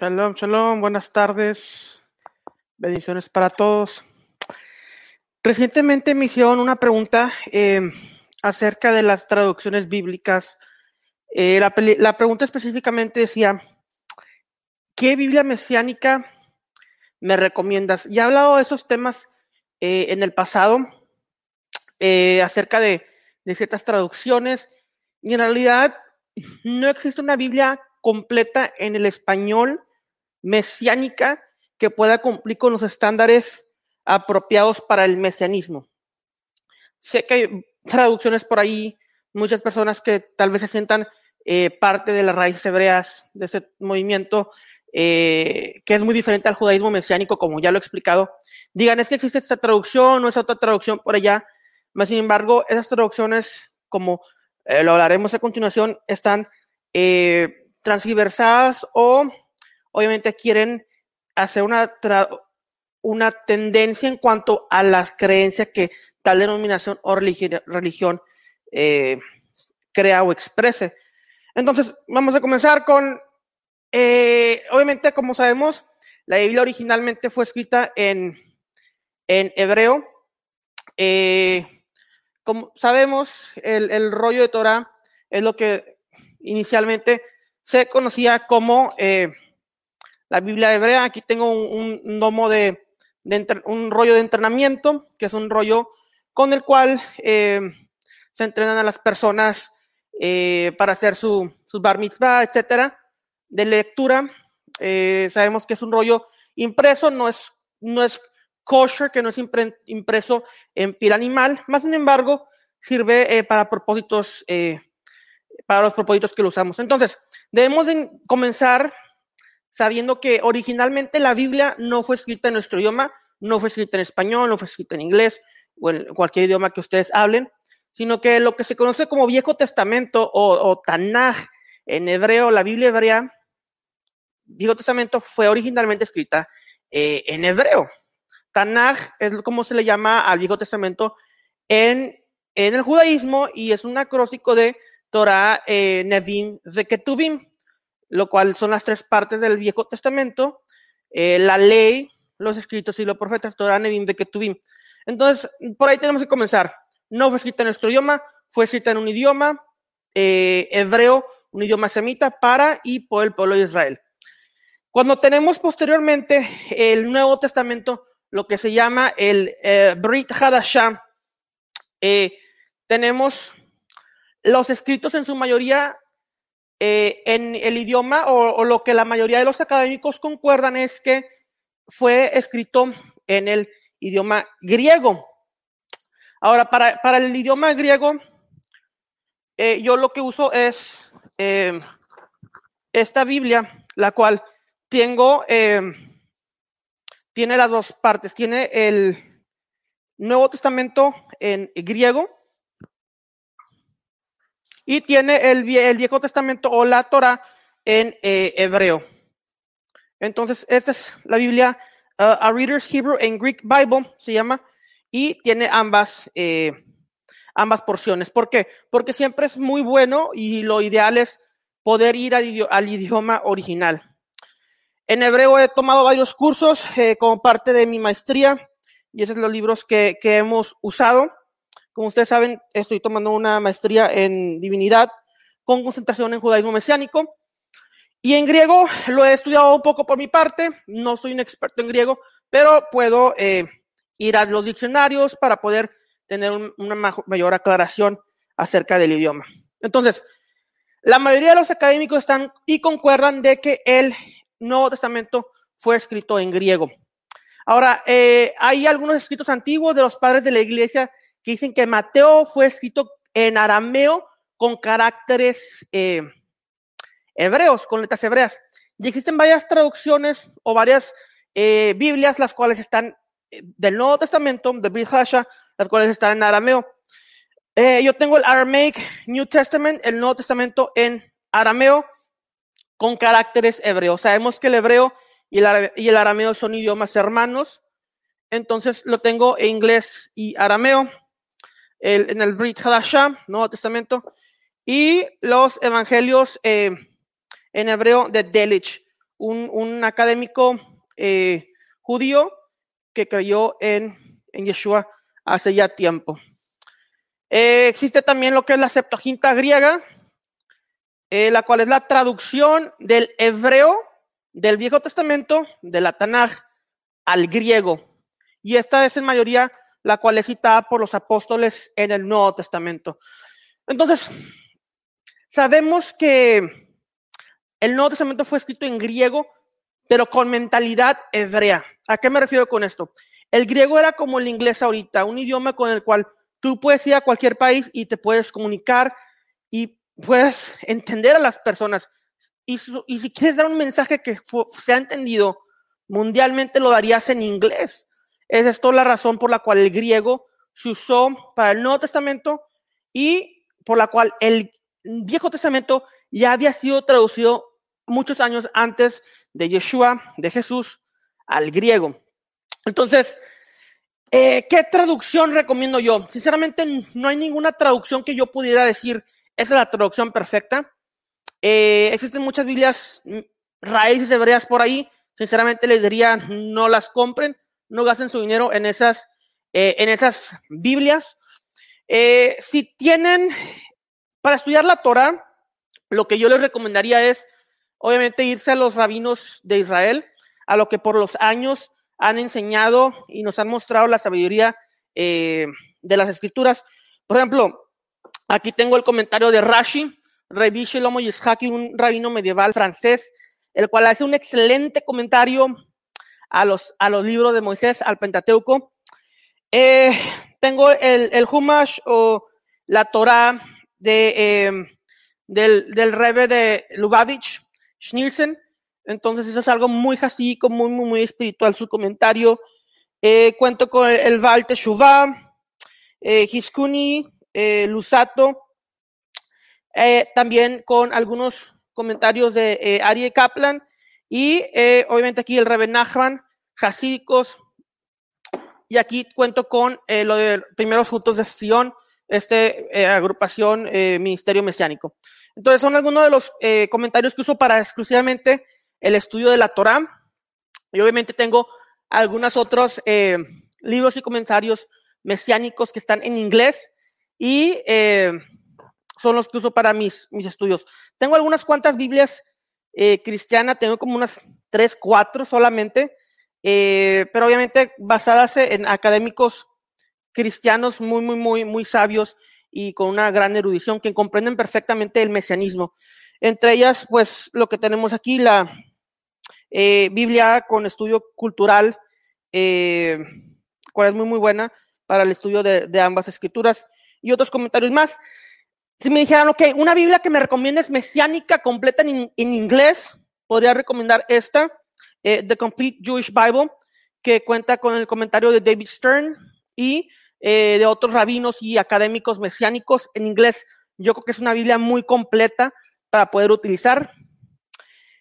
Shalom, shalom, buenas tardes. Bendiciones para todos. Recientemente me hicieron una pregunta eh, acerca de las traducciones bíblicas. Eh, la, pregunta específicamente decía, ¿qué Biblia mesiánica me recomiendas? Ya he hablado de esos temas eh, en el pasado, acerca de, de ciertas traducciones, y en realidad no existe una Biblia completa en el español mesiánica que pueda cumplir con los estándares apropiados para el mesianismo. Sé que hay traducciones por ahí, muchas personas que tal vez se sientan eh, parte de las raíces hebreas de ese movimiento, eh, que es muy diferente al judaísmo mesiánico, como ya lo he explicado, digan, es que existe esta traducción o esa otra traducción por allá, mas sin embargo, esas traducciones, como eh, lo hablaremos a continuación, están transversadas o obviamente quieren hacer una, una tendencia en cuanto a las creencias que tal denominación o religión, eh, crea o exprese. Entonces, vamos a comenzar con, eh, obviamente, como sabemos, la Biblia originalmente fue escrita en, en hebreo. Eh, como sabemos, el, rollo de Torah es lo que inicialmente se conocía como la Biblia hebrea. Aquí tengo un, un de, un rollo de entrenamiento, que es un rollo con el cual eh, se entrenan a las personas eh, para hacer su, su, bar mitzvah, etcétera, de lectura. sabemos que es un rollo impreso, no es, no es kosher, que no es impreso en piel animal, más sin embargo, sirve para propósitos para los propósitos que lo usamos. Entonces, debemos de comenzar sabiendo que originalmente la Biblia no fue escrita en nuestro idioma, no fue escrita en español, no fue escrita en inglés o en cualquier idioma que ustedes hablen, sino que lo que se conoce como Viejo Testamento o, Tanaj en hebreo, la Biblia hebrea, Viejo Testamento fue originalmente escrita eh, en hebreo. Tanaj es como se le llama al Viejo Testamento en, en el judaísmo y es un acróstico de Torah, eh, Zeketuvim, lo cual son las tres partes del Viejo Testamento, eh, la ley, los escritos y los profetas, Torah, Nevim, Zeketuvim. Entonces, por ahí tenemos que comenzar. No fue escrita en nuestro idioma, fue escrita en un idioma eh, hebreo, un idioma semita para y por el pueblo de Israel. Cuando tenemos posteriormente el Nuevo Testamento, lo que se llama el eh, Brit Hadashah, tenemos los escritos en su mayoría eh, en el idioma o, lo que la mayoría de los académicos concuerdan es que fue escrito en el idioma griego. Ahora, para, para el idioma griego, eh, yo lo que uso es eh, esta Biblia, la cual tengo, tiene las dos partes. Tiene el Nuevo Testamento en griego y tiene el, Viejo Testamento o la Torah en eh, hebreo. Entonces, esta es la Biblia, uh, A Reader's Hebrew and Greek Bible se llama, y tiene ambas, eh, ambas porciones. ¿Por qué? Porque siempre es muy bueno y lo ideal es poder ir al, idioma original. En hebreo he tomado varios cursos eh, como parte de mi maestría y esos son los libros que, que hemos usado. Como ustedes saben, estoy tomando una maestría en divinidad con concentración en judaísmo mesiánico. Y en griego lo he estudiado un poco por mi parte, no soy un experto en griego, pero puedo eh, ir a los diccionarios para poder tener una mayor aclaración acerca del idioma. Entonces, la mayoría de los académicos están y concuerdan de que el Nuevo Testamento fue escrito en griego. Ahora, eh, hay algunos escritos antiguos de los padres de la iglesia dicen que Mateo fue escrito en arameo con caracteres eh, hebreos, con letras hebreas. Y existen varias traducciones o varias eh, Biblias, las cuales están eh, del Nuevo Testamento, de Brit las cuales están en arameo. yo tengo el Aramaic New Testament, el Nuevo Testamento en arameo con caracteres hebreos. Sabemos que el hebreo y el arameo son idiomas hermanos. Entonces lo tengo en inglés y arameo en el Brit Hadashah, Nuevo Testamento, y los evangelios eh, en hebreo de Delich un, académico eh, judío que creyó en, en Yeshua hace ya tiempo. Eh, existe también lo que es la Septuaginta griega, la cual es la traducción del hebreo del Viejo Testamento, de la Tanaj, al griego. Y esta es en mayoría la cual es citada por los apóstoles en el Nuevo Testamento. Entonces, sabemos que el Nuevo Testamento fue escrito en griego, pero con mentalidad hebrea. ¿A qué me refiero con esto? El griego era como el inglés ahorita, un idioma con el cual tú puedes ir a cualquier país y te puedes comunicar y puedes entender a las personas. Y, si quieres dar un mensaje que se ha entendido mundialmente, lo darías en inglés. Es esto la razón por la cual el griego se usó para el Nuevo Testamento y por la cual el Viejo Testamento ya había sido traducido muchos años antes de Yeshua, de Jesús, al griego. Entonces, eh, ¿qué traducción recomiendo yo? Sinceramente, no hay ninguna traducción que yo pudiera decir, esa es la traducción perfecta. Eh, existen muchas Biblias mm, raíces hebreas por ahí. Sinceramente les diría, no las compren, no gasten su dinero en esas, eh, en esas Biblias. si tienen, para estudiar la Torah, lo que yo les recomendaría es, obviamente, irse a los rabinos de Israel, a lo que por los años han enseñado y nos han mostrado la sabiduría eh, de las escrituras. Por ejemplo, aquí tengo el comentario de Rashi, Rabbi Shlomo Yishaki, un rabino medieval francés, el cual hace un excelente comentario a los, a los libros de Moisés, al Pentateuco. Eh, tengo el, el Humash o la Torah de, eh, del, del Rebe de Lubavitch, Schnielsen, entonces eso es algo muy jacico, muy, muy, muy espiritual su comentario. Eh, cuento con el Val Teshuvah, eh, Hiskuni, eh, Lusato, también con algunos comentarios de Ari Kaplan y obviamente aquí el Rebe Nachman, Hasídicos, y aquí cuento con lo de primeros frutos de Sion, este agrupación Ministerio Mesiánico. Entonces son algunos de los comentarios que uso para exclusivamente el estudio de la Torah. Y obviamente tengo algunos otros eh, libros y comentarios mesiánicos que están en inglés y eh, son los que uso para mis, mis estudios. Tengo algunas cuantas Biblias eh, cristianas, tengo como unas tres, cuatro solamente, pero obviamente basadas en académicos cristianos muy, muy, muy, muy sabios y con una gran erudición que comprenden perfectamente el mesianismo. Entre ellas, pues lo que tenemos aquí, la eh, Biblia con estudio cultural, eh, cual es muy, muy buena para el estudio de, ambas escrituras y otros comentarios más. Si me dijeran, ok, una Biblia que me recomiendes mesiánica completa en, inglés, podría recomendar esta, eh, The Complete Jewish Bible, que cuenta con el comentario de David Stern y de otros rabinos y académicos mesiánicos en inglés. Yo creo que es una Biblia muy completa para poder utilizar.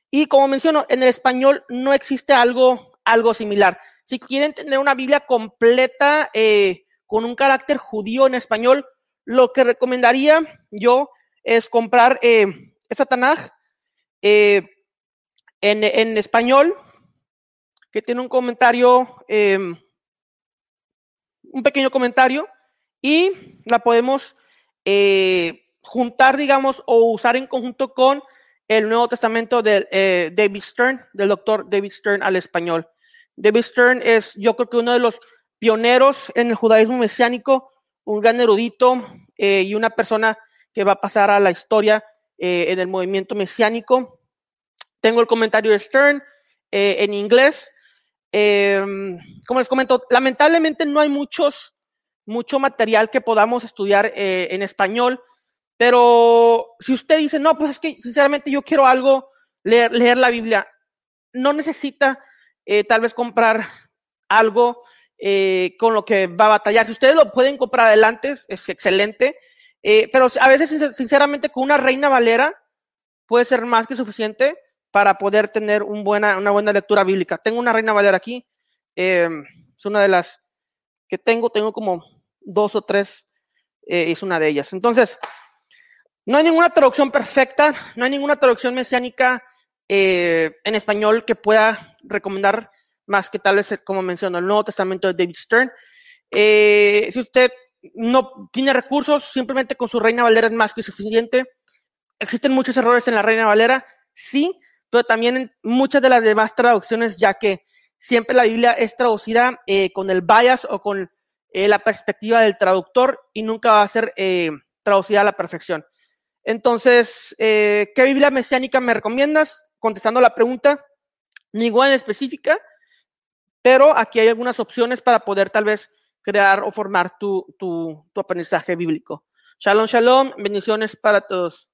Y como menciono, en el español no existe algo, algo similar. Si quieren tener una Biblia completa eh, con un carácter judío en español, lo que recomendaría yo es comprar eh, esta Tanaj eh, en, español, que tiene un comentario, em, un pequeño comentario, y la podemos juntar, digamos, o usar en conjunto con el Nuevo Testamento de eh, David Stern, del doctor David Stern al español. David Stern es, yo creo que uno de los pioneros en el judaísmo mesiánico, un gran erudito eh, y una persona que va a pasar a la historia eh, en el movimiento mesiánico. Tengo el comentario de Stern en inglés. Em, como les comento, lamentablemente no hay muchos, mucho material que podamos estudiar en español. Pero si usted dice, no, pues es que sinceramente yo quiero algo, leer, leer la Biblia, no necesita eh, tal vez comprar algo eh, con lo que va a batallar. Si ustedes lo pueden comprar adelante, es excelente. Eh, pero a veces, sinceramente, con una reina valera puede ser más que suficiente para poder tener un buena, una buena lectura bíblica. Tengo una reina valera aquí. Em, es una de las que tengo. Tengo como dos o tres. es una de ellas. Entonces, no hay ninguna traducción perfecta, no hay ninguna traducción mesiánica eh, en español que pueda recomendar más que tal vez, como mencionó, el Nuevo Testamento de David Stern. Eh, si usted no tiene recursos, simplemente con su Reina Valera es más que suficiente. Existen muchos errores en la Reina Valera, sí, pero también en muchas de las demás traducciones, ya que siempre la Biblia es traducida eh, con el bias o con eh, la perspectiva del traductor y nunca va a ser eh, traducida a la perfección. Entonces, ¿qué Biblia mesiánica me recomiendas? Contestando la pregunta, ninguna en específica, pero aquí hay algunas opciones para poder tal vez crear o formar tu, tu, aprendizaje bíblico. Shalom, shalom, bendiciones para todos.